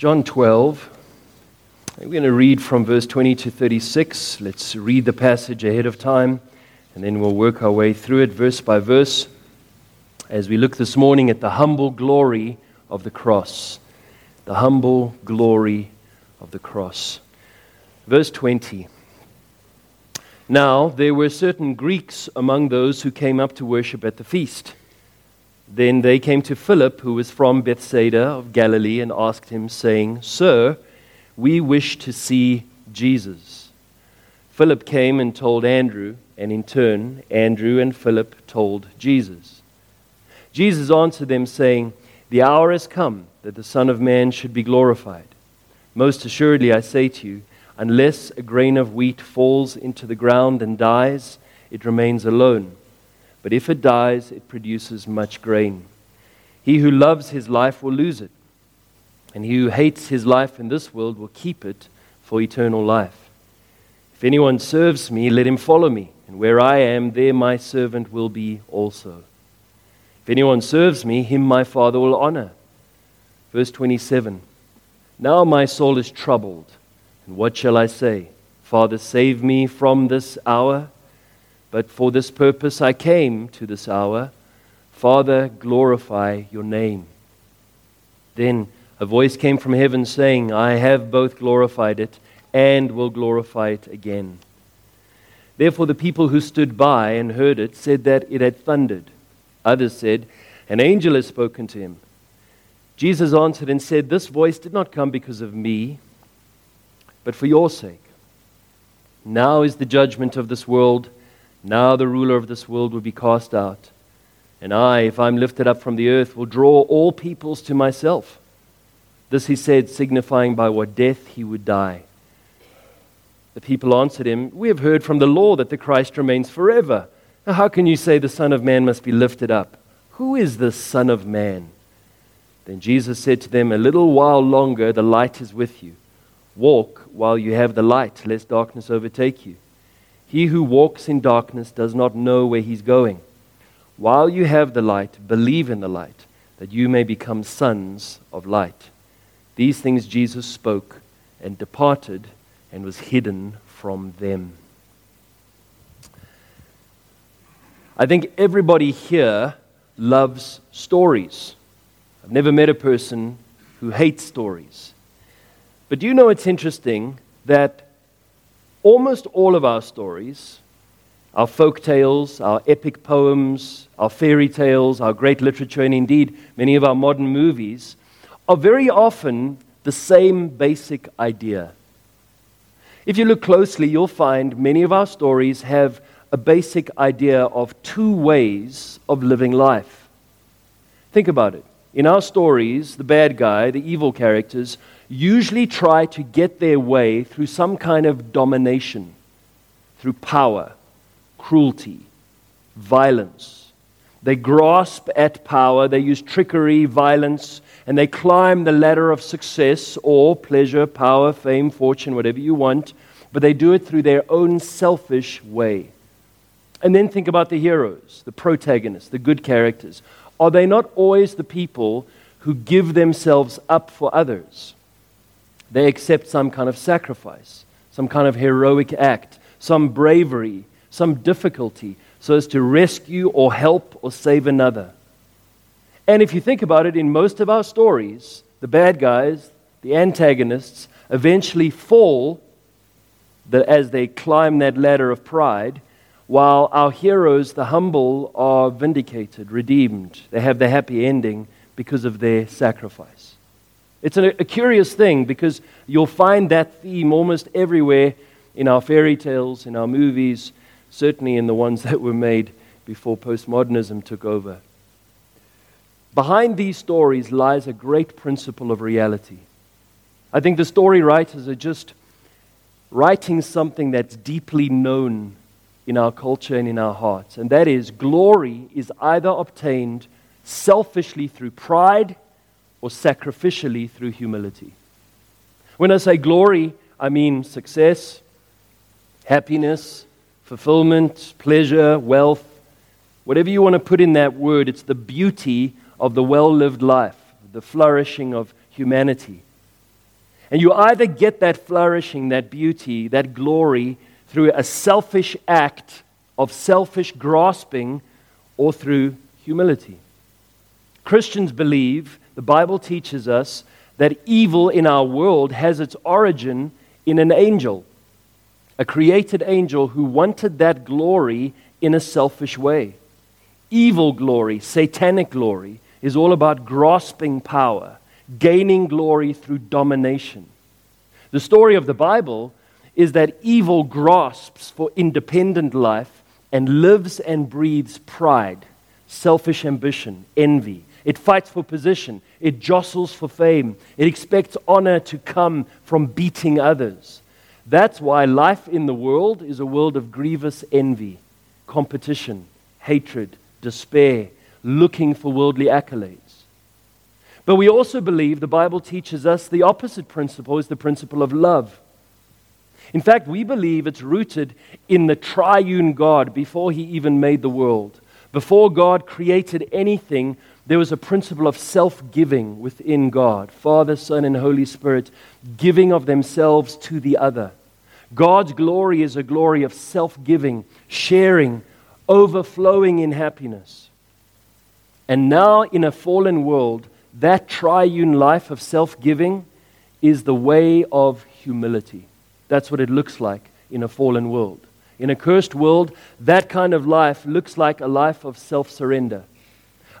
John 12. We're going to read from verse 20 to 36. Let's read the passage ahead of time, and then we'll work our way through it verse by verse as we look this morning at the humble glory of the cross. The humble glory of the cross. Verse 20. Now there were certain Greeks among those who came up to worship at the feast. Then they came to Philip, who was from Bethsaida of Galilee, and asked him, saying, Sir, we wish to see Jesus. Philip came and told Andrew, and in turn, Andrew and Philip told Jesus. Jesus answered them, saying, The hour has come that the Son of Man should be glorified. Most assuredly, I say to you, unless a grain of wheat falls into the ground and dies, it remains alone but if it dies, it produces much grain. He who loves his life will lose it, and he who hates his life in this world will keep it for eternal life. If anyone serves me, let him follow me, and where I am, there my servant will be also. If anyone serves me, him my Father will honor. Verse 27 Now my soul is troubled, and what shall I say? Father, save me from this hour. But for this purpose I came to this hour. Father, glorify your name. Then a voice came from heaven saying, I have both glorified it and will glorify it again. Therefore, the people who stood by and heard it said that it had thundered. Others said, An angel has spoken to him. Jesus answered and said, This voice did not come because of me, but for your sake. Now is the judgment of this world. Now the ruler of this world will be cast out. And I, if I'm lifted up from the earth, will draw all peoples to myself. This he said, signifying by what death he would die. The people answered him, We have heard from the law that the Christ remains forever. Now, how can you say the Son of Man must be lifted up? Who is the Son of Man? Then Jesus said to them, A little while longer the light is with you. Walk while you have the light, lest darkness overtake you. He who walks in darkness does not know where he's going. While you have the light, believe in the light, that you may become sons of light. These things Jesus spoke and departed and was hidden from them. I think everybody here loves stories. I've never met a person who hates stories. But do you know it's interesting that almost all of our stories, our folk tales, our epic poems, our fairy tales, our great literature, and indeed many of our modern movies, are very often the same basic idea. If you look closely, you'll find many of our stories have a basic idea of two ways of living life. Think about it. In our stories, the bad guy, the evil characters, usually try to get their way through some kind of domination, through power, cruelty, violence. They grasp at power, they use trickery, violence, and they climb the ladder of success or pleasure, power, fame, fortune, whatever you want, but they do it through their own selfish way. And then think about the heroes, the protagonists, the good characters. Are they not always the people who give themselves up for others? They accept some kind of sacrifice, some kind of heroic act, some bravery, some difficulty, so as to rescue or help or save another. And if you think about it, in most of our stories, the bad guys, the antagonists, eventually fall as they climb that ladder of pride, while our heroes, the humble, are vindicated, redeemed. They have the happy ending because of their sacrifice. It's a, a curious thing because you'll find that theme almost everywhere in our fairy tales, in our movies, certainly in the ones that were made before postmodernism took over. Behind these stories lies a great principle of reality. I think the story writers are just writing something that's deeply known in our culture and in our hearts, and that is glory is either obtained selfishly through pride or sacrificially through humility. When I say glory, I mean success, happiness, fulfillment, pleasure, wealth, whatever you want to put in that word, it's the beauty of the well lived life, the flourishing of humanity. And you either get that flourishing, that beauty, that glory through a selfish act of selfish grasping or through humility. Christians believe, the Bible teaches us, that evil in our world has its origin in an angel, a created angel who wanted that glory in a selfish way. Evil glory, satanic glory, is all about grasping power, gaining glory through domination. The story of the Bible is that evil grasps for independent life and lives and breathes pride, selfish ambition, envy. It fights for position. It jostles for fame. It expects honor to come from beating others. That's why life in the world is a world of grievous envy, competition, hatred, despair, looking for worldly accolades. But we also believe the Bible teaches us the opposite principle is the principle of love. In fact, we believe it's rooted in the triune God before he even made the world. Before God created anything, there was a principle of self giving within God Father, Son, and Holy Spirit giving of themselves to the other. God's glory is a glory of self giving, sharing, overflowing in happiness. And now, in a fallen world, that triune life of self giving is the way of humility. That's what it looks like in a fallen world. In a cursed world, that kind of life looks like a life of self surrender,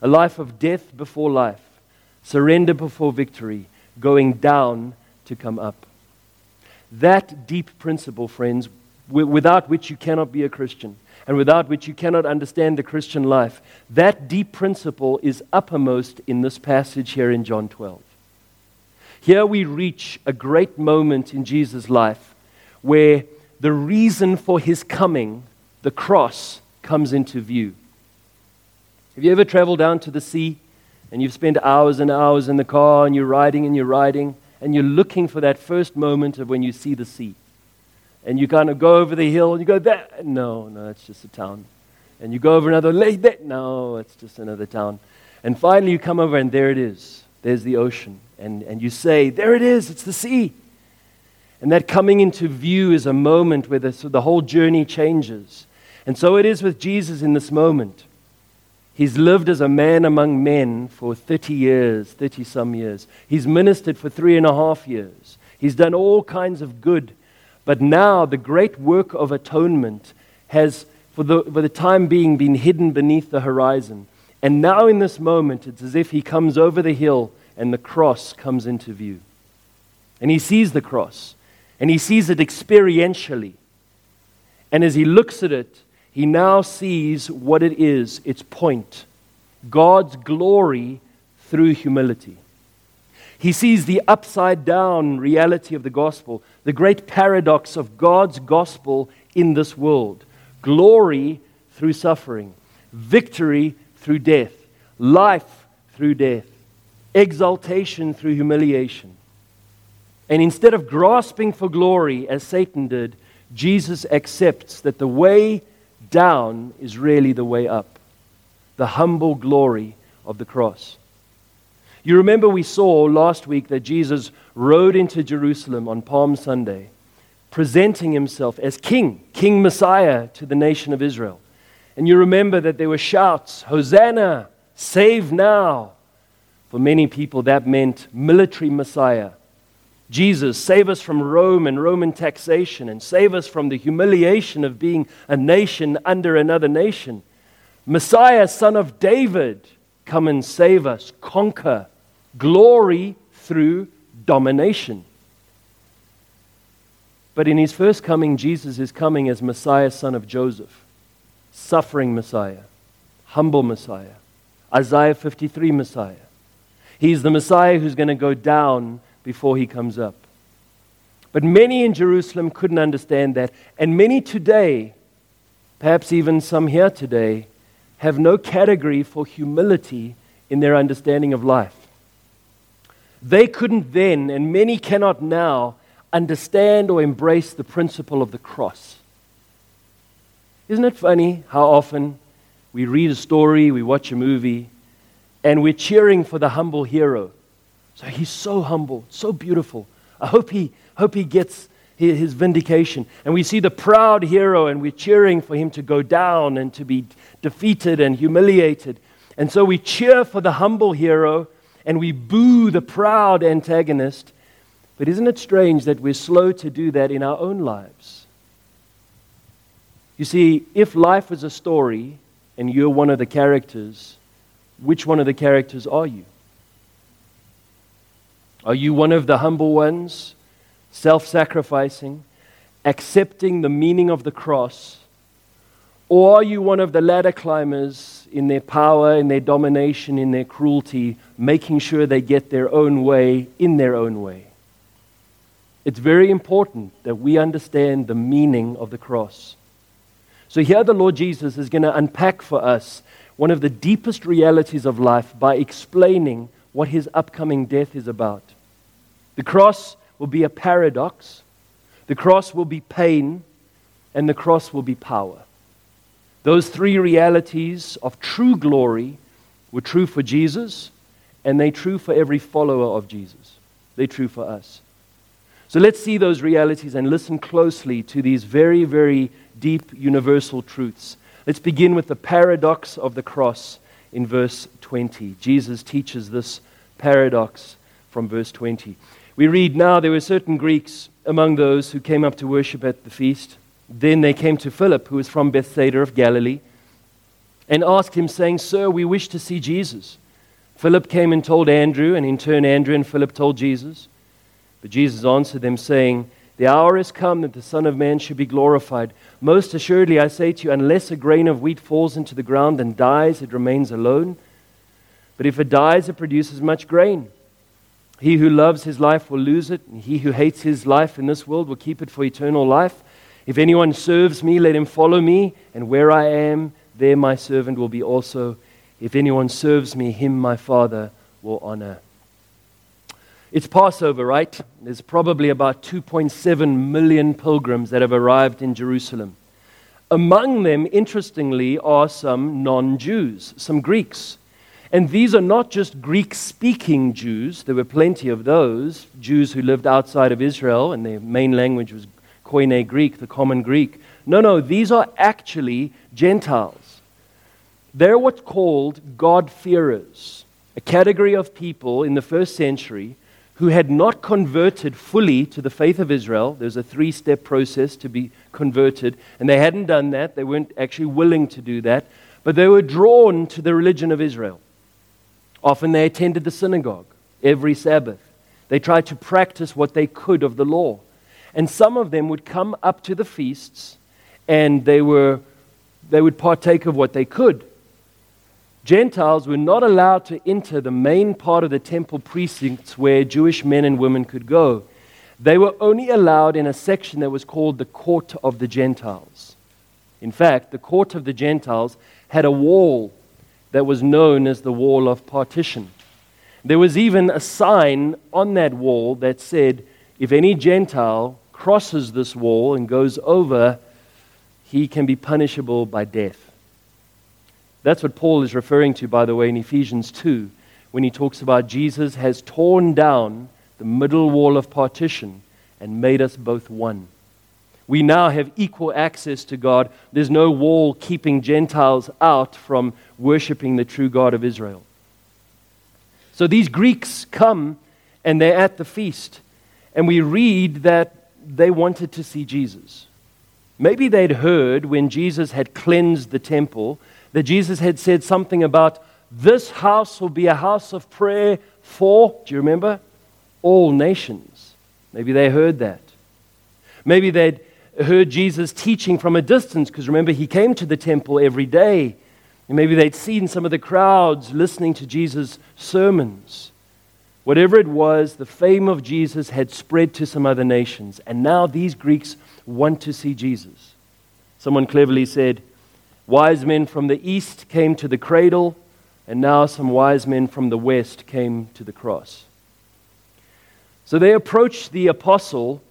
a life of death before life, surrender before victory, going down to come up. That deep principle, friends, without which you cannot be a Christian and without which you cannot understand the Christian life, that deep principle is uppermost in this passage here in John 12. Here we reach a great moment in Jesus' life where the reason for his coming, the cross, comes into view. Have you ever traveled down to the sea and you've spent hours and hours in the car and you're riding and you're riding and you're looking for that first moment of when you see the sea? And you kind of go over the hill and you go, that, no, no, it's just a town. And you go over another that, no, it's just another town. And finally you come over and there it is. There's the ocean. And, and you say, there it is, it's the sea. And that coming into view is a moment where the, so the whole journey changes. And so it is with Jesus in this moment. He's lived as a man among men for 30 years, 30 some years. He's ministered for three and a half years. He's done all kinds of good. But now the great work of atonement has, for the, for the time being, been hidden beneath the horizon. And now in this moment, it's as if he comes over the hill and the cross comes into view. And he sees the cross and he sees it experientially. And as he looks at it, he now sees what it is its point God's glory through humility. He sees the upside down reality of the gospel, the great paradox of God's gospel in this world glory through suffering, victory through death, life through death, exaltation through humiliation. And instead of grasping for glory as Satan did, Jesus accepts that the way down is really the way up. The humble glory of the cross. You remember we saw last week that Jesus rode into Jerusalem on Palm Sunday, presenting himself as King, King Messiah to the nation of Israel. And you remember that there were shouts, Hosanna, save now. For many people, that meant military Messiah Jesus, save us from Rome and Roman taxation, and save us from the humiliation of being a nation under another nation. Messiah, son of David, come and save us, conquer, glory through domination. But in his first coming, Jesus is coming as Messiah, son of Joseph, suffering Messiah, humble Messiah, Isaiah 53 Messiah. He's the Messiah who's going to go down before he comes up. But many in Jerusalem couldn't understand that. And many today, perhaps even some here today, have no category for humility in their understanding of life. They couldn't then, and many cannot now, understand or embrace the principle of the cross. Isn't it funny how often we read a story, we watch a movie, and we're cheering for the humble hero? So he's so humble, so beautiful. I hope he, hope he gets his vindication. And we see the proud hero, and we're cheering for him to go down and to be defeated and humiliated. And so we cheer for the humble hero and we boo the proud antagonist. But isn't it strange that we're slow to do that in our own lives? You see, if life is a story and you're one of the characters, which one of the characters are you? Are you one of the humble ones, self sacrificing, accepting the meaning of the cross? Or are you one of the ladder climbers in their power, in their domination, in their cruelty, making sure they get their own way in their own way? It's very important that we understand the meaning of the cross. So, here the Lord Jesus is going to unpack for us one of the deepest realities of life by explaining what his upcoming death is about. The cross will be a paradox, the cross will be pain, and the cross will be power. Those three realities of true glory were true for Jesus, and they're true for every follower of Jesus. They're true for us. So let's see those realities and listen closely to these very, very deep universal truths. Let's begin with the paradox of the cross in verse 20. Jesus teaches this paradox from verse 20. We read now there were certain Greeks among those who came up to worship at the feast. Then they came to Philip, who was from Bethsaida of Galilee, and asked him, saying, Sir, we wish to see Jesus. Philip came and told Andrew, and in turn, Andrew and Philip told Jesus. But Jesus answered them, saying, The hour is come that the Son of Man should be glorified. Most assuredly, I say to you, unless a grain of wheat falls into the ground and dies, it remains alone. But if it dies, it produces much grain. He who loves his life will lose it, and he who hates his life in this world will keep it for eternal life. If anyone serves me, let him follow me, and where I am, there my servant will be also. If anyone serves me, him my Father will honor. It's Passover, right? There's probably about 2.7 million pilgrims that have arrived in Jerusalem. Among them, interestingly, are some non Jews, some Greeks. And these are not just Greek speaking Jews, there were plenty of those, Jews who lived outside of Israel, and their main language was Koine Greek, the common Greek. No, no, these are actually Gentiles. They're what's called God-fearers, a category of people in the first century who had not converted fully to the faith of Israel. There's a three step process to be converted, and they hadn't done that. They weren't actually willing to do that, but they were drawn to the religion of Israel. Often they attended the synagogue every Sabbath. They tried to practice what they could of the law. And some of them would come up to the feasts and they, were, they would partake of what they could. Gentiles were not allowed to enter the main part of the temple precincts where Jewish men and women could go. They were only allowed in a section that was called the Court of the Gentiles. In fact, the Court of the Gentiles had a wall that was known as the Wall of Partition. There was even a sign on that wall that said, if any Gentile crosses this wall and goes over, he can be punishable by death. That's what Paul is referring to, by the way, in Ephesians 2, when he talks about Jesus has torn down the middle wall of partition and made us both one. We now have equal access to God. There's no wall keeping Gentiles out from worshiping the true God of Israel. So these Greeks come and they're at the feast, and we read that they wanted to see Jesus. Maybe they'd heard when Jesus had cleansed the temple that Jesus had said something about this house will be a house of prayer for, do you remember? All nations. Maybe they heard that. Maybe they'd heard Jesus teaching from a distance because remember, he came to the temple every day. And maybe they'd seen some of the crowds listening to Jesus' sermons. Whatever it was, the fame of Jesus had spread to some other nations. And now these Greeks want to see Jesus. Someone cleverly said, Wise men from the east came to the cradle, and now some wise men from the west came to the cross. So they approached the apostle,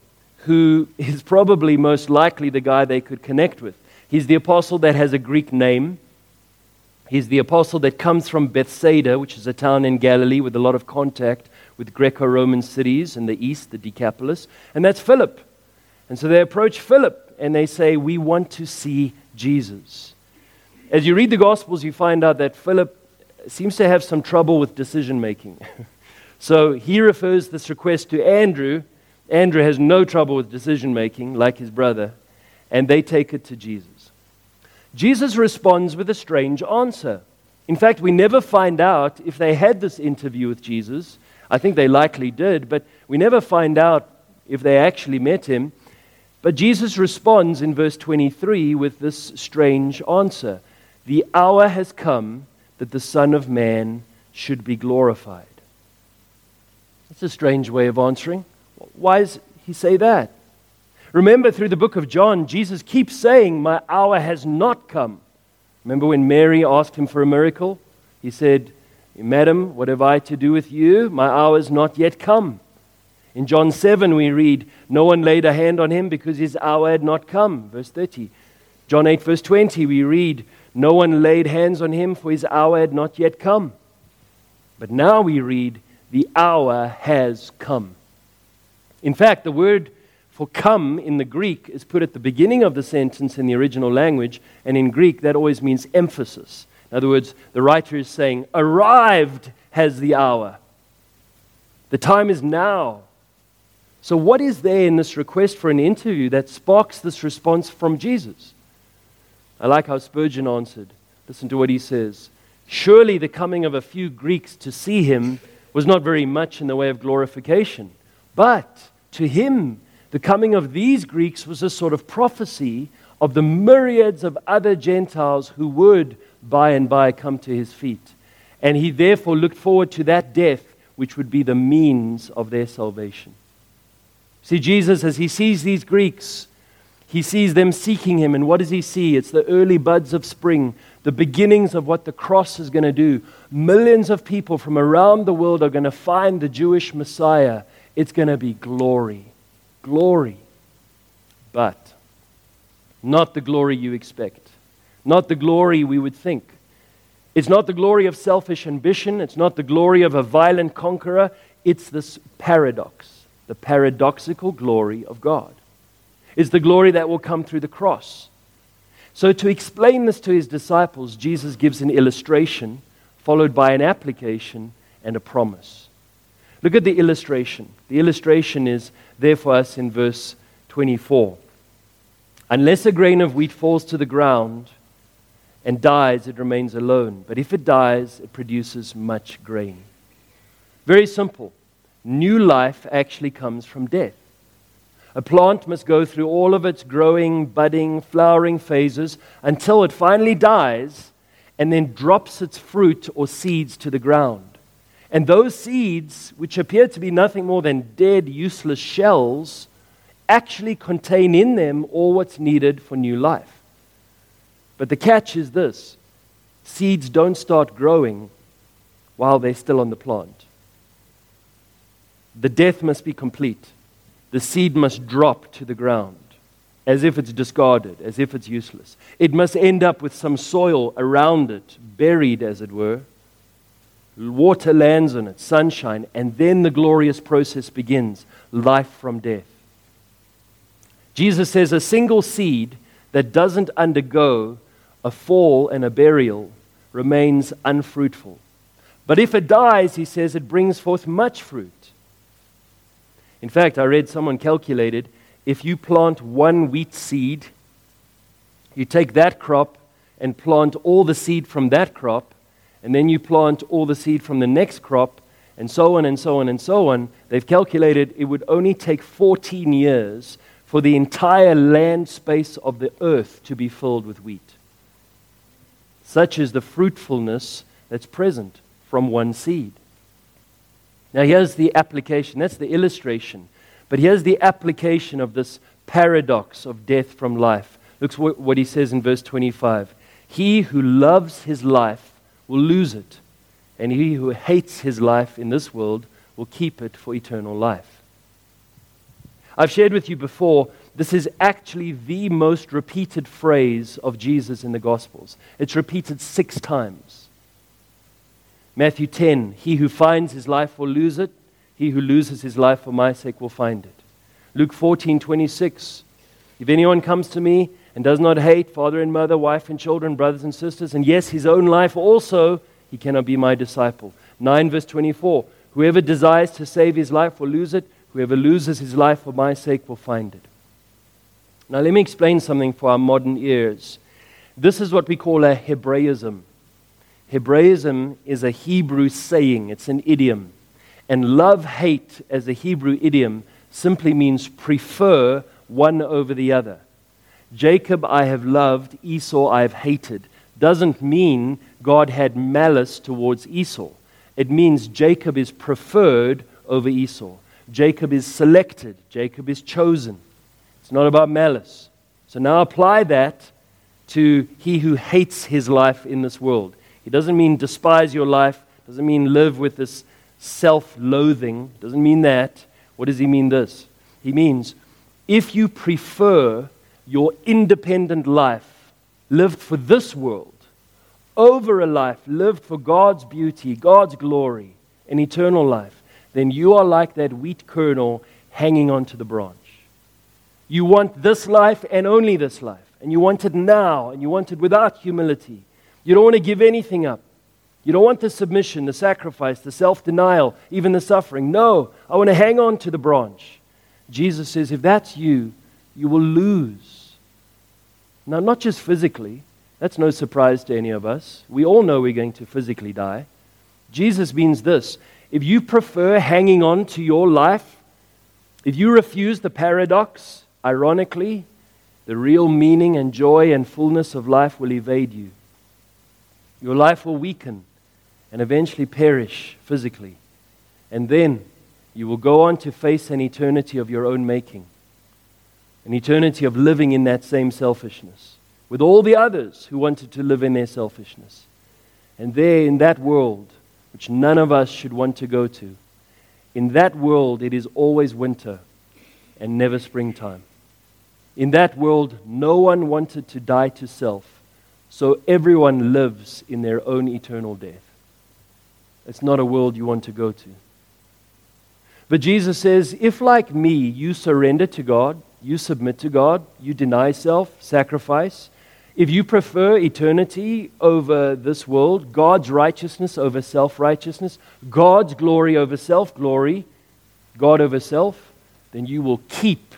who is probably most likely the guy they could connect with. He's the apostle that has a Greek name. He's the apostle that comes from Bethsaida, which is a town in Galilee with a lot of contact with Greco Roman cities in the east, the Decapolis, and that's Philip. And so they approach Philip and they say, We want to see Jesus. As you read the Gospels, you find out that Philip seems to have some trouble with decision making. so he refers this request to Andrew. Andrew has no trouble with decision making, like his brother, and they take it to Jesus. Jesus responds with a strange answer. In fact, we never find out if they had this interview with Jesus. I think they likely did, but we never find out if they actually met him. But Jesus responds in verse 23 with this strange answer The hour has come that the Son of Man should be glorified. That's a strange way of answering. Why does he say that? Remember, through the book of John, Jesus keeps saying, My hour has not come. Remember when Mary asked him for a miracle? He said, Madam, what have I to do with you? My hour is not yet come. In John 7, we read, No one laid a hand on him because his hour had not come. Verse 30. John 8, verse 20, we read, No one laid hands on him for his hour had not yet come. But now we read, The hour has come. In fact, the word for come in the Greek is put at the beginning of the sentence in the original language, and in Greek that always means emphasis. In other words, the writer is saying, Arrived has the hour. The time is now. So, what is there in this request for an interview that sparks this response from Jesus? I like how Spurgeon answered. Listen to what he says. Surely the coming of a few Greeks to see him was not very much in the way of glorification, but to him, the coming of these Greeks was a sort of prophecy of the myriads of other Gentiles who would by and by come to his feet. And he therefore looked forward to that death which would be the means of their salvation. See, Jesus, as he sees these Greeks, he sees them seeking him. And what does he see? It's the early buds of spring, the beginnings of what the cross is going to do. Millions of people from around the world are going to find the Jewish Messiah. It's going to be glory glory, but not the glory you expect, not the glory we would think. It's not the glory of selfish ambition, it's not the glory of a violent conqueror, it's this paradox, the paradoxical glory of God. It's the glory that will come through the cross. So, to explain this to his disciples, Jesus gives an illustration followed by an application and a promise. Look at the illustration. The illustration is there for us in verse 24. Unless a grain of wheat falls to the ground and dies, it remains alone. But if it dies, it produces much grain. Very simple. New life actually comes from death. A plant must go through all of its growing, budding, flowering phases until it finally dies and then drops its fruit or seeds to the ground. And those seeds, which appear to be nothing more than dead, useless shells, actually contain in them all what's needed for new life. But the catch is this seeds don't start growing while they're still on the plant. The death must be complete. The seed must drop to the ground as if it's discarded, as if it's useless. It must end up with some soil around it, buried, as it were water lands on it, sunshine, and then the glorious process begins life from death. Jesus says a single seed that doesn't undergo a fall and a burial remains unfruitful. But if it dies, he says, it brings forth much fruit. In fact, I read someone calculated if you plant one wheat seed, you take that crop and plant all the seed from that crop, and then you plant all the seed from the next crop, and so on and so on and so on, they've calculated it would only take 14 years for the entire land space of the earth to be filled with wheat. Such is the fruitfulness that's present from one seed. Now, here's the application. That's the illustration. But here's the application of this paradox of death from life. Look what he says in verse 25. He who loves his life will lose it, and he who hates his life in this world will keep it for eternal life. I've shared with you before, this is actually the most repeated phrase of Jesus in the Gospels. It's repeated six times. Matthew 10 He who finds his life will lose it, He who loses his life for my sake will find it. Luke 14, 26. If anyone comes to me and does not hate father and mother, wife and children, brothers and sisters, and yes, his own life also, he cannot be my disciple. 9 verse 24. Whoever desires to save his life will lose it. Whoever loses his life for my sake will find it. Now, let me explain something for our modern ears. This is what we call a Hebraism. Hebraism is a Hebrew saying, it's an idiom. And love hate, as a Hebrew idiom, simply means prefer one over the other. Jacob I have loved, Esau I have hated. Doesn't mean God had malice towards Esau. It means Jacob is preferred over Esau. Jacob is selected. Jacob is chosen. It's not about malice. So now apply that to he who hates his life in this world. He doesn't mean despise your life, doesn't mean live with this self loathing, doesn't mean that. What does he mean this? He means if you prefer your independent life lived for this world over a life lived for God's beauty, God's glory, and eternal life, then you are like that wheat kernel hanging onto the branch. You want this life and only this life. And you want it now, and you want it without humility. You don't want to give anything up. You don't want the submission, the sacrifice, the self denial, even the suffering. No, I want to hang on to the branch. Jesus says, if that's you, you will lose. Now, not just physically, that's no surprise to any of us. We all know we're going to physically die. Jesus means this if you prefer hanging on to your life, if you refuse the paradox, ironically, the real meaning and joy and fullness of life will evade you. Your life will weaken and eventually perish physically. And then you will go on to face an eternity of your own making, an eternity of living in that same selfishness with all the others who wanted to live in their selfishness. And there, in that world, which none of us should want to go to, in that world, it is always winter and never springtime. In that world, no one wanted to die to self, so everyone lives in their own eternal death. It's not a world you want to go to. But Jesus says, if like me, you surrender to God, you submit to God, you deny self, sacrifice, if you prefer eternity over this world, God's righteousness over self righteousness, God's glory over self glory, God over self, then you will keep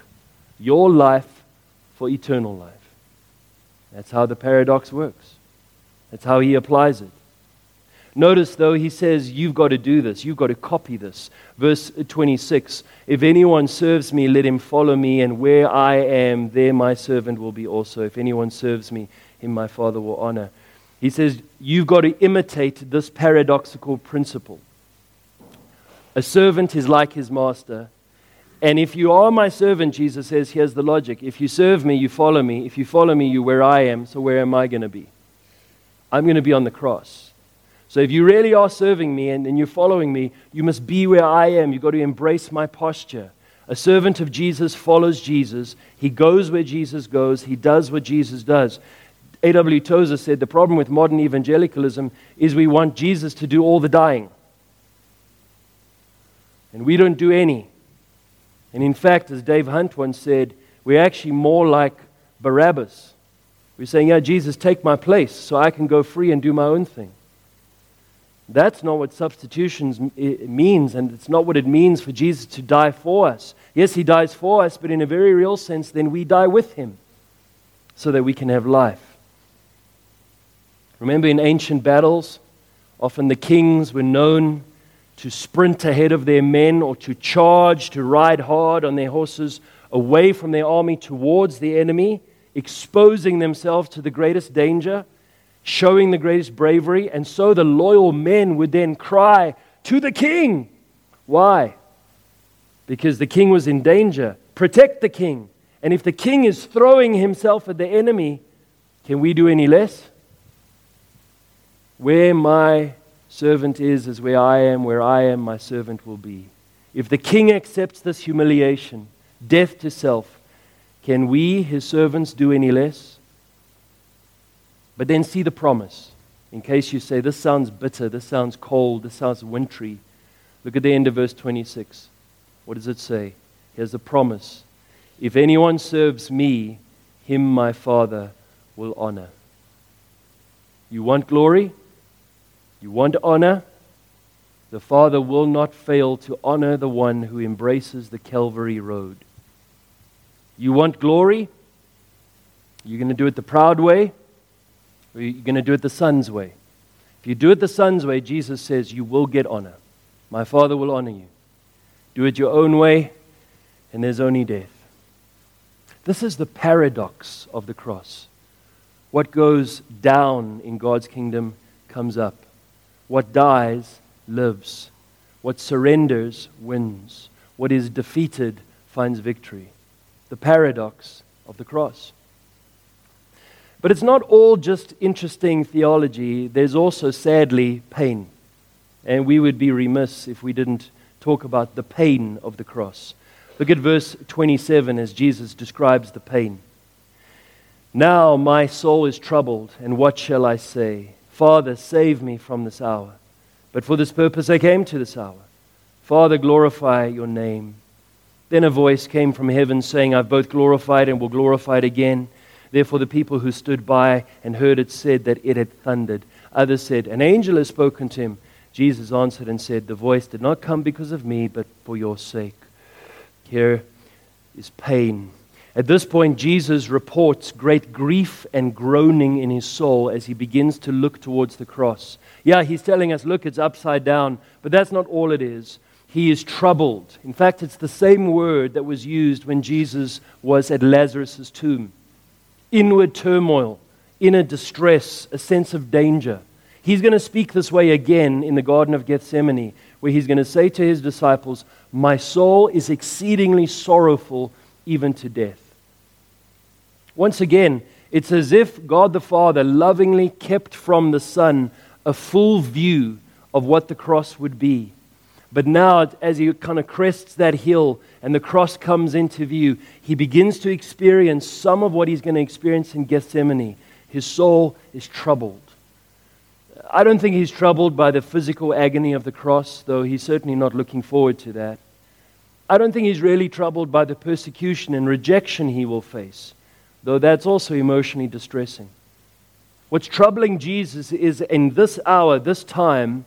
your life for eternal life. That's how the paradox works. That's how he applies it. Notice, though, he says, You've got to do this. You've got to copy this. Verse 26 If anyone serves me, let him follow me, and where I am, there my servant will be also. If anyone serves me, him my Father will honor. He says, You've got to imitate this paradoxical principle. A servant is like his master. And if you are my servant, Jesus says, here's the logic. If you serve me, you follow me. If you follow me, you're where I am. So where am I going to be? I'm going to be on the cross. So if you really are serving me and, and you're following me, you must be where I am. You've got to embrace my posture. A servant of Jesus follows Jesus. He goes where Jesus goes. He does what Jesus does. A.W. Tozer said the problem with modern evangelicalism is we want Jesus to do all the dying. And we don't do any. And in fact, as Dave Hunt once said, we're actually more like Barabbas. We're saying, Yeah, Jesus, take my place so I can go free and do my own thing. That's not what substitution means, and it's not what it means for Jesus to die for us. Yes, he dies for us, but in a very real sense, then we die with him so that we can have life. Remember in ancient battles, often the kings were known to sprint ahead of their men or to charge, to ride hard on their horses away from their army towards the enemy, exposing themselves to the greatest danger showing the greatest bravery. And so the loyal men would then cry, To the king! Why? Because the king was in danger. Protect the king. And if the king is throwing himself at the enemy, can we do any less? Where my servant is, is where I am. Where I am, my servant will be. If the king accepts this humiliation, death to self, can we, his servants, do any less? But then see the promise. In case you say, this sounds bitter, this sounds cold, this sounds wintry. Look at the end of verse 26. What does it say? Here's the promise If anyone serves me, him my Father will honor. You want glory? You want honor? The Father will not fail to honor the one who embraces the Calvary road. You want glory? You're going to do it the proud way, or you're going to do it the Son's way. If you do it the Son's way, Jesus says, you will get honor. My Father will honor you. Do it your own way, and there's only death. This is the paradox of the cross. What goes down in God's kingdom comes up. What dies lives. What surrenders wins. What is defeated finds victory. The paradox of the cross. But it's not all just interesting theology, there's also, sadly, pain. And we would be remiss if we didn't talk about the pain of the cross. Look at verse 27 as Jesus describes the pain. Now my soul is troubled, and what shall I say? Father, save me from this hour. But for this purpose I came to this hour. Father, glorify your name. Then a voice came from heaven saying, I've both glorified and will glorify it again. Therefore, the people who stood by and heard it said that it had thundered. Others said, An angel has spoken to him. Jesus answered and said, The voice did not come because of me, but for your sake. Here is pain. At this point, Jesus reports great grief and groaning in his soul as he begins to look towards the cross. Yeah, he's telling us, look, it's upside down, but that's not all it is. He is troubled. In fact, it's the same word that was used when Jesus was at Lazarus' tomb inward turmoil, inner distress, a sense of danger. He's going to speak this way again in the Garden of Gethsemane, where he's going to say to his disciples, My soul is exceedingly sorrowful, even to death. Once again, it's as if God the Father lovingly kept from the Son a full view of what the cross would be. But now, as he kind of crests that hill and the cross comes into view, he begins to experience some of what he's going to experience in Gethsemane. His soul is troubled. I don't think he's troubled by the physical agony of the cross, though he's certainly not looking forward to that. I don't think he's really troubled by the persecution and rejection he will face, though that's also emotionally distressing. What's troubling Jesus is in this hour, this time,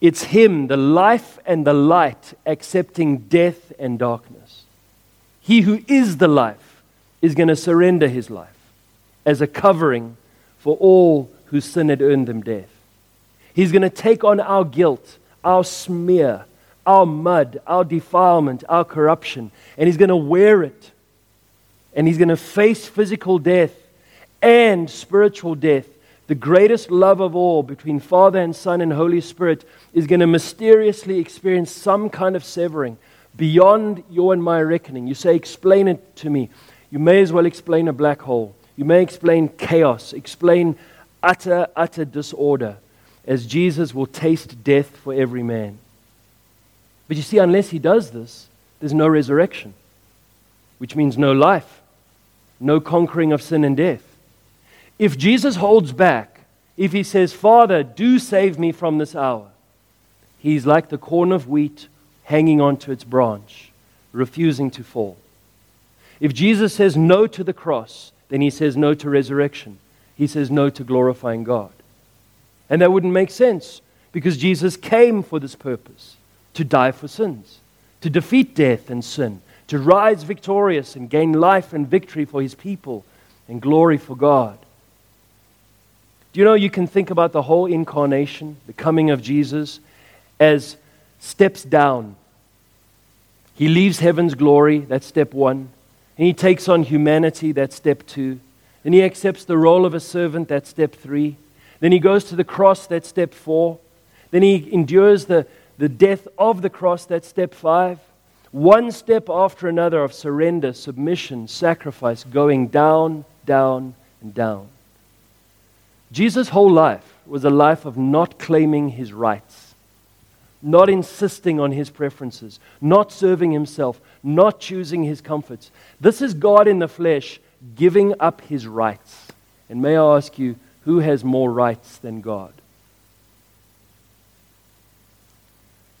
it's Him, the life and the light, accepting death and darkness. He who is the life is going to surrender His life as a covering for all whose sin had earned them death. He's going to take on our guilt, our smear, our mud, our defilement, our corruption, and He's going to wear it. And He's going to face physical death and spiritual death the greatest love of all between Father and Son and Holy Spirit is going to mysteriously experience some kind of severing beyond your and my reckoning. You say, Explain it to me. You may as well explain a black hole. You may explain chaos, explain utter, utter disorder, as Jesus will taste death for every man. But you see, unless he does this, there's no resurrection, which means no life, no conquering of sin and death. If Jesus holds back, if he says, Father, do save me from this hour, he's like the corn of wheat hanging onto its branch, refusing to fall. If Jesus says no to the cross, then he says no to resurrection. He says no to glorifying God. And that wouldn't make sense because Jesus came for this purpose to die for sins, to defeat death and sin, to rise victorious and gain life and victory for his people and glory for God. Do you know you can think about the whole incarnation, the coming of Jesus, as steps down? He leaves heaven's glory, that's step one. And he takes on humanity, that's step two. Then he accepts the role of a servant, that's step three. Then he goes to the cross, that's step four. Then he endures the, the death of the cross, that's step five. One step after another of surrender, submission, sacrifice, going down, down, and down. Jesus' whole life was a life of not claiming his rights, not insisting on his preferences, not serving himself, not choosing his comforts. This is God in the flesh giving up his rights. And may I ask you, who has more rights than God?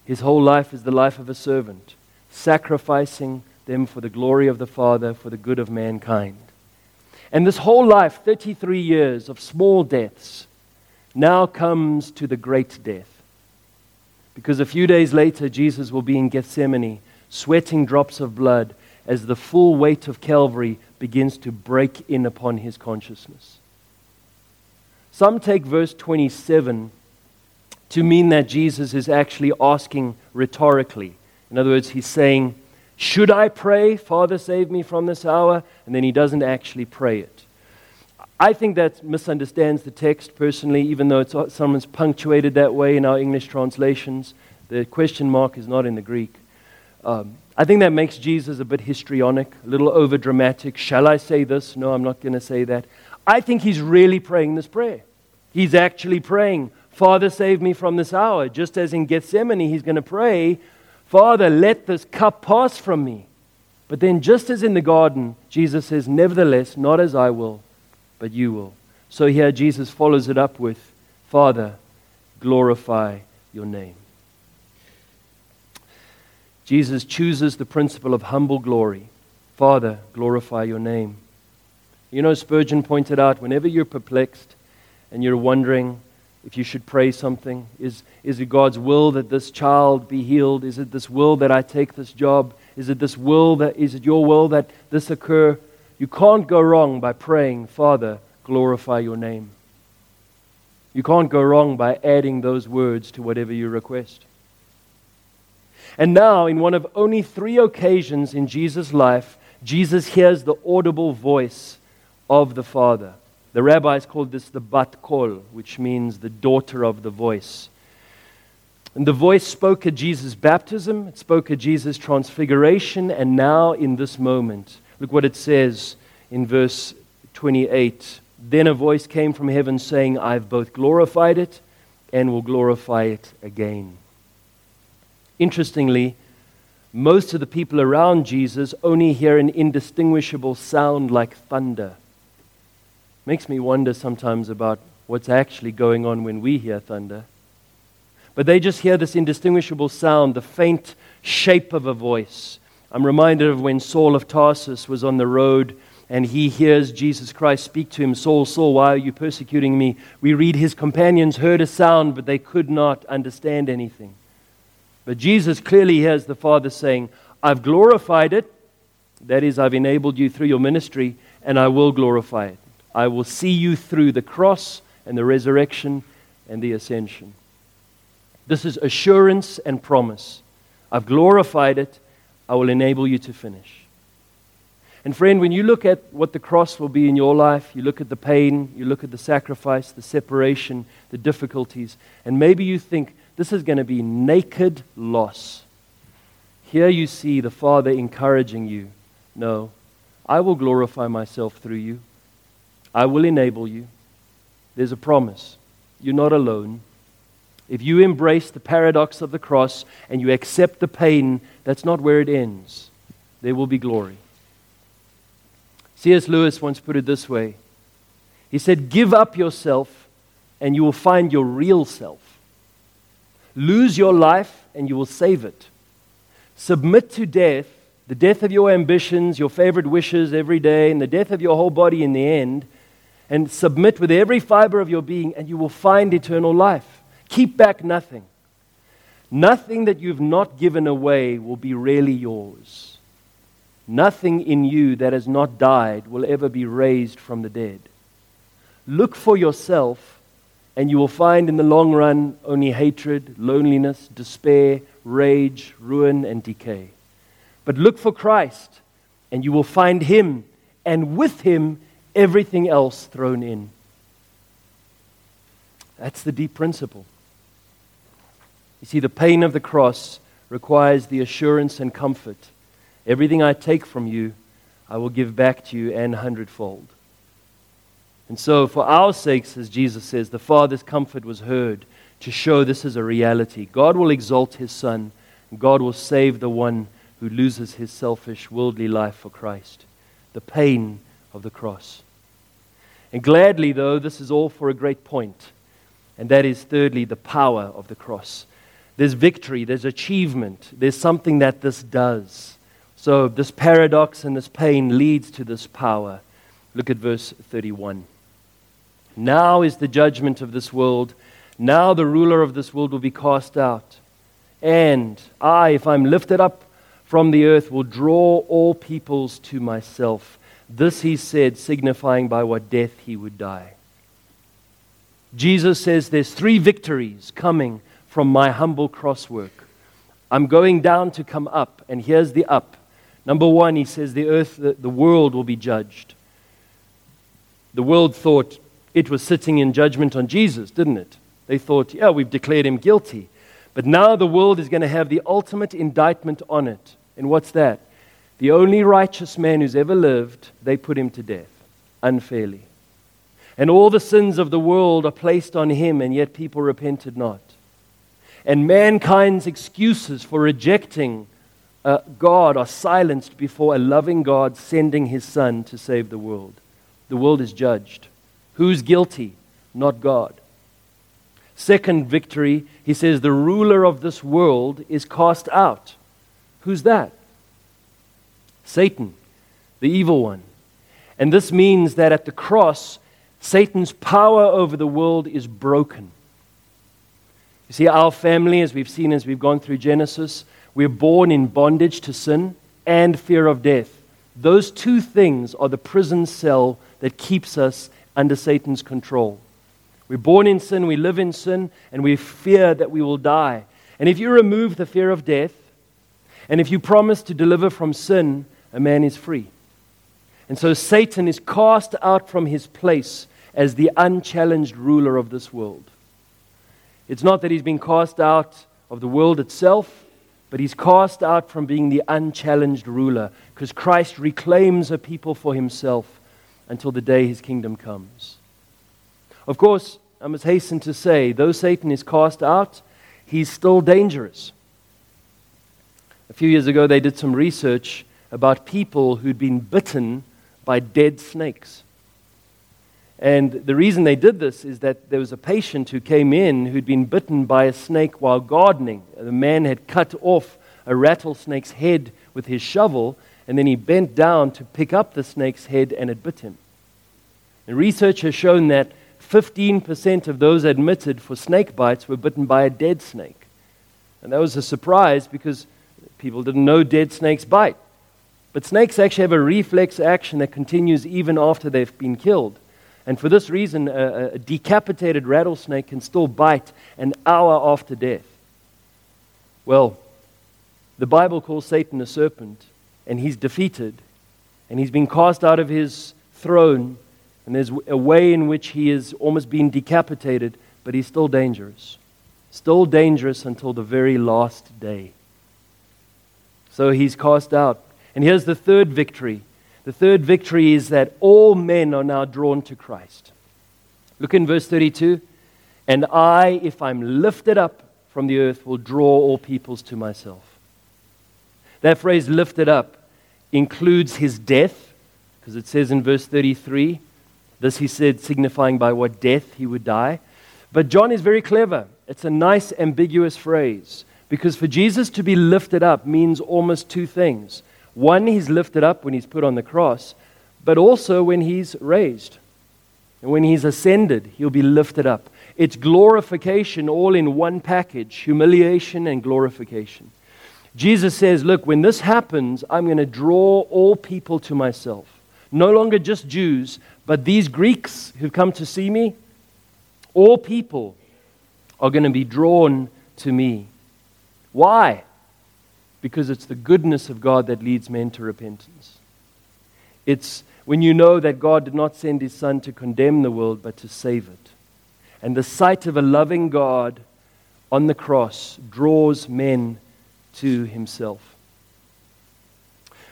His whole life is the life of a servant, sacrificing them for the glory of the Father, for the good of mankind. And this whole life, 33 years of small deaths, now comes to the great death. Because a few days later, Jesus will be in Gethsemane, sweating drops of blood as the full weight of Calvary begins to break in upon his consciousness. Some take verse 27 to mean that Jesus is actually asking rhetorically. In other words, he's saying, Should I pray, Father, save me from this hour? And then he doesn't actually pray it. I think that misunderstands the text personally, even though it's, someone's punctuated that way in our English translations. The question mark is not in the Greek. Um, I think that makes Jesus a bit histrionic, a little over dramatic. Shall I say this? No, I'm not going to say that. I think he's really praying this prayer. He's actually praying, Father, save me from this hour. Just as in Gethsemane, he's going to pray, Father, let this cup pass from me. But then, just as in the garden, Jesus says, Nevertheless, not as I will, but you will. So here, Jesus follows it up with, Father, glorify your name. Jesus chooses the principle of humble glory. Father, glorify your name. You know, Spurgeon pointed out whenever you're perplexed and you're wondering, if you should pray something. Is, is it God's will that this child be healed? Is it this will that I take this job? Is it this will that is it your will that this occur? You can't go wrong by praying, Father, glorify your name. You can't go wrong by adding those words to whatever you request. And now, in one of only three occasions in Jesus' life, Jesus hears the audible voice of the Father. The rabbis called this the bat kol, which means the daughter of the voice. And the voice spoke at Jesus' baptism, it spoke at Jesus' transfiguration, and now in this moment. Look what it says in verse 28. Then a voice came from heaven saying, I've both glorified it and will glorify it again. Interestingly, most of the people around Jesus only hear an indistinguishable sound like thunder. Makes me wonder sometimes about what's actually going on when we hear thunder. But they just hear this indistinguishable sound, the faint shape of a voice. I'm reminded of when Saul of Tarsus was on the road and he hears Jesus Christ speak to him, Saul, Saul, why are you persecuting me? We read his companions heard a sound, but they could not understand anything. But Jesus clearly hears the Father saying, I've glorified it. That is, I've enabled you through your ministry, and I will glorify it. I will see you through the cross and the resurrection and the ascension. This is assurance and promise. I've glorified it. I will enable you to finish. And, friend, when you look at what the cross will be in your life, you look at the pain, you look at the sacrifice, the separation, the difficulties, and maybe you think this is going to be naked loss. Here you see the Father encouraging you no, I will glorify myself through you. I will enable you. There's a promise. You're not alone. If you embrace the paradox of the cross and you accept the pain, that's not where it ends. There will be glory. C.S. Lewis once put it this way He said, Give up yourself and you will find your real self. Lose your life and you will save it. Submit to death, the death of your ambitions, your favorite wishes every day, and the death of your whole body in the end and submit with every fiber of your being, and you will find eternal life. Keep back nothing. Nothing that you've not given away will be really yours. Nothing in you that has not died will ever be raised from the dead. Look for yourself, and you will find in the long run only hatred, loneliness, despair, rage, ruin, and decay. But look for Christ, and you will find Him, and with Him, everything else thrown in. That's the deep principle. You see, the pain of the cross requires the assurance and comfort. Everything I take from you, I will give back to you an hundredfold. And so, for our sakes, as Jesus says, the Father's comfort was heard to show this is a reality. God will exalt his Son, God will save the one who loses his selfish, worldly life for Christ. The pain of the cross. And gladly, though, this is all for a great point, and that is, thirdly, the power of the cross. there's victory, there's achievement, there's something that this does. So, this paradox and this pain leads to this power. Look at verse 31. Now is the judgment of this world. Now the ruler of this world will be cast out. And I, if I'm lifted up from the earth, will draw all peoples to myself. This he said, signifying by what death he would die. Jesus says there's three victories coming from my humble cross work. I'm going down to come up, and here's the up. Number one, he says the earth, the, the world will be judged. The world thought it was sitting in judgment on Jesus, didn't it? They thought, yeah, we've declared him guilty. But now the world is going to have the ultimate indictment on it. And what's that? The only righteous man who's ever lived, they put him to death unfairly. And all the sins of the world are placed on him, and yet people repented not. And mankind's excuses for rejecting uh, God are silenced before a loving God sending his Son to save the world. The world is judged. Who's guilty? Not God. Second victory, he says, the ruler of this world is cast out. Who's that? Satan, the evil one. And this means that at the cross, Satan's power over the world is broken. You see, our family, as we've seen as we've gone through Genesis, we're born in bondage to sin and fear of death. Those two things are the prison cell that keeps us under Satan's control. We're born in sin, we live in sin, and we fear that we will die. And if you remove the fear of death, and if you promise to deliver from sin, a man is free. And so Satan is cast out from his place as the unchallenged ruler of this world. It's not that he's been cast out of the world itself, but he's cast out from being the unchallenged ruler because Christ reclaims a people for himself until the day his kingdom comes. Of course, I must hasten to say, though Satan is cast out, he's still dangerous. A few years ago, they did some research about people who'd been bitten by dead snakes. And the reason they did this is that there was a patient who came in who'd been bitten by a snake while gardening. The man had cut off a rattlesnake's head with his shovel, and then he bent down to pick up the snake's head, and it bit him. And research has shown that 15% of those admitted for snake bites were bitten by a dead snake. And that was a surprise because people didn't know dead snakes bite. But snakes actually have a reflex action that continues even after they've been killed. And for this reason, a, a decapitated rattlesnake can still bite an hour after death. Well, the Bible calls Satan a serpent, and he's defeated, and he's been cast out of his throne, and there's a way in which he is almost being decapitated, but he's still dangerous. Still dangerous until the very last day. So he's cast out. And here's the third victory the third victory is that all men are now drawn to Christ. Look in verse 32. And I, if I'm lifted up from the earth, will draw all peoples to myself. That phrase, lifted up, includes his death, because it says in verse 33, this he said, signifying by what death he would die. But John is very clever. It's a nice, ambiguous phrase, because for Jesus to be lifted up means almost two things. One, he's lifted up when he's put on the cross, but also when he's raised. And when he's ascended, he'll be lifted up. It's glorification all in one package humiliation and glorification. Jesus says, Look, when this happens, I'm going to draw all people to myself. No longer just Jews, but these Greeks who've come to see me, all people are going to be drawn to me. Why? Because it's the goodness of God that leads men to repentance. It's when you know that God did not send his Son to condemn the world, but to save it. And the sight of a loving God on the cross draws men to himself.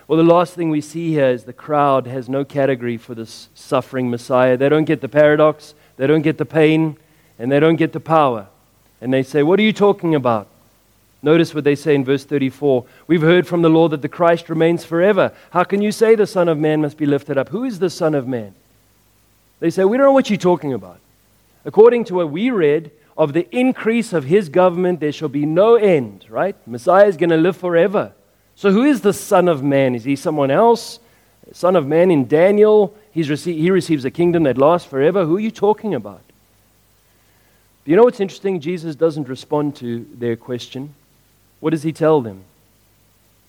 Well, the last thing we see here is the crowd has no category for this suffering Messiah. They don't get the paradox, they don't get the pain, and they don't get the power. And they say, What are you talking about? Notice what they say in verse 34. We've heard from the Lord that the Christ remains forever. How can you say the Son of Man must be lifted up? Who is the Son of Man? They say, We don't know what you're talking about. According to what we read, of the increase of his government, there shall be no end, right? Messiah is going to live forever. So, who is the Son of Man? Is he someone else? Son of Man in Daniel, rece- he receives a kingdom that lasts forever. Who are you talking about? Do you know what's interesting? Jesus doesn't respond to their question. What does he tell them?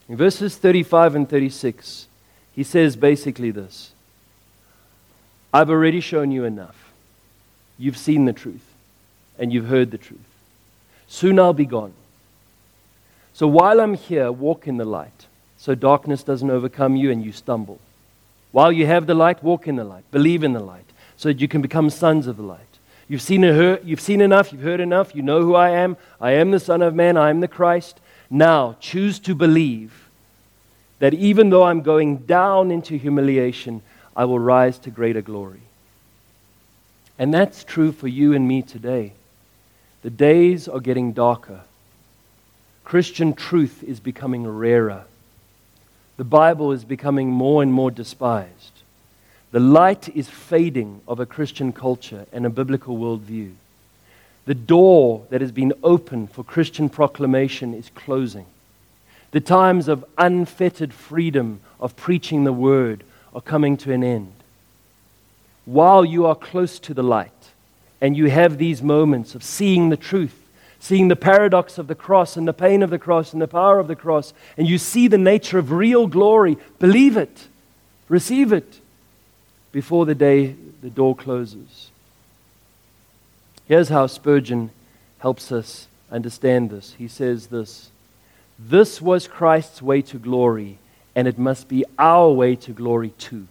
In verses 35 and 36, he says basically this I've already shown you enough. You've seen the truth, and you've heard the truth. Soon I'll be gone. So while I'm here, walk in the light, so darkness doesn't overcome you and you stumble. While you have the light, walk in the light, believe in the light, so that you can become sons of the light. You've seen, you've seen enough, you've heard enough, you know who I am. I am the Son of Man, I am the Christ. Now choose to believe that even though I'm going down into humiliation, I will rise to greater glory. And that's true for you and me today. The days are getting darker. Christian truth is becoming rarer. The Bible is becoming more and more despised. The light is fading of a Christian culture and a biblical worldview. The door that has been open for Christian proclamation is closing. The times of unfettered freedom of preaching the word are coming to an end. While you are close to the light and you have these moments of seeing the truth, seeing the paradox of the cross and the pain of the cross and the power of the cross, and you see the nature of real glory, believe it, receive it before the day the door closes. Here's how Spurgeon helps us understand this. He says this This was Christ's way to glory, and it must be our way to glory too.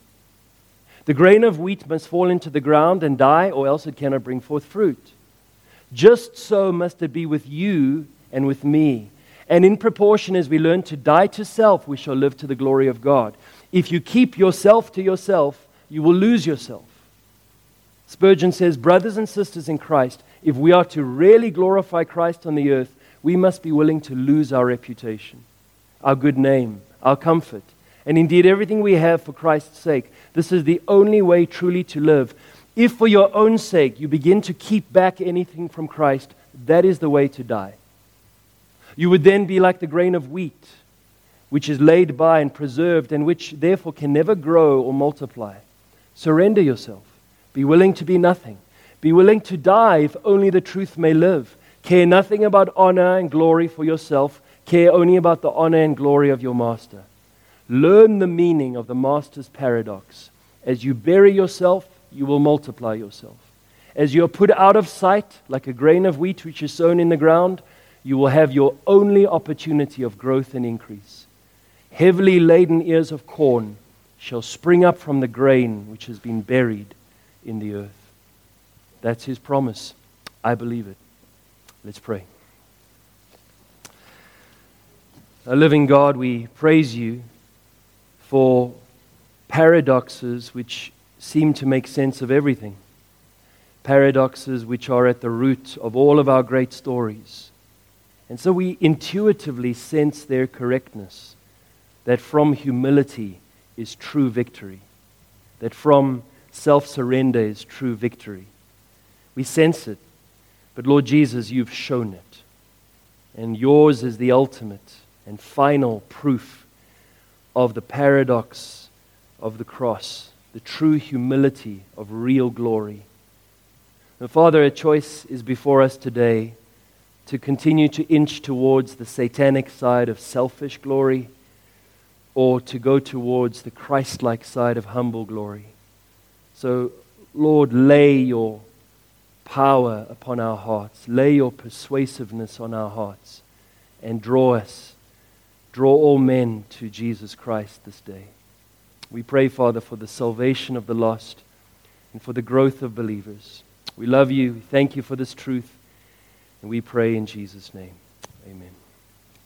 The grain of wheat must fall into the ground and die, or else it cannot bring forth fruit. Just so must it be with you and with me. And in proportion as we learn to die to self, we shall live to the glory of God. If you keep yourself to yourself, you will lose yourself. Spurgeon says, Brothers and sisters in Christ, if we are to really glorify Christ on the earth, we must be willing to lose our reputation, our good name, our comfort, and indeed everything we have for Christ's sake. This is the only way truly to live. If for your own sake you begin to keep back anything from Christ, that is the way to die. You would then be like the grain of wheat, which is laid by and preserved, and which therefore can never grow or multiply. Surrender yourself. Be willing to be nothing. Be willing to die if only the truth may live. Care nothing about honor and glory for yourself. Care only about the honor and glory of your master. Learn the meaning of the master's paradox. As you bury yourself, you will multiply yourself. As you are put out of sight, like a grain of wheat which is sown in the ground, you will have your only opportunity of growth and increase. Heavily laden ears of corn shall spring up from the grain which has been buried in the earth. That's his promise. I believe it. Let's pray. Our living God, we praise you for paradoxes which seem to make sense of everything. Paradoxes which are at the root of all of our great stories. And so we intuitively sense their correctness that from humility, is true victory, that from self surrender is true victory. We sense it, but Lord Jesus, you've shown it. And yours is the ultimate and final proof of the paradox of the cross, the true humility of real glory. And Father, a choice is before us today to continue to inch towards the satanic side of selfish glory or to go towards the Christ like side of humble glory. So, Lord, lay your power upon our hearts, lay your persuasiveness on our hearts, and draw us, draw all men to Jesus Christ this day. We pray, Father, for the salvation of the lost and for the growth of believers. We love you. Thank you for this truth. And we pray in Jesus' name. Amen.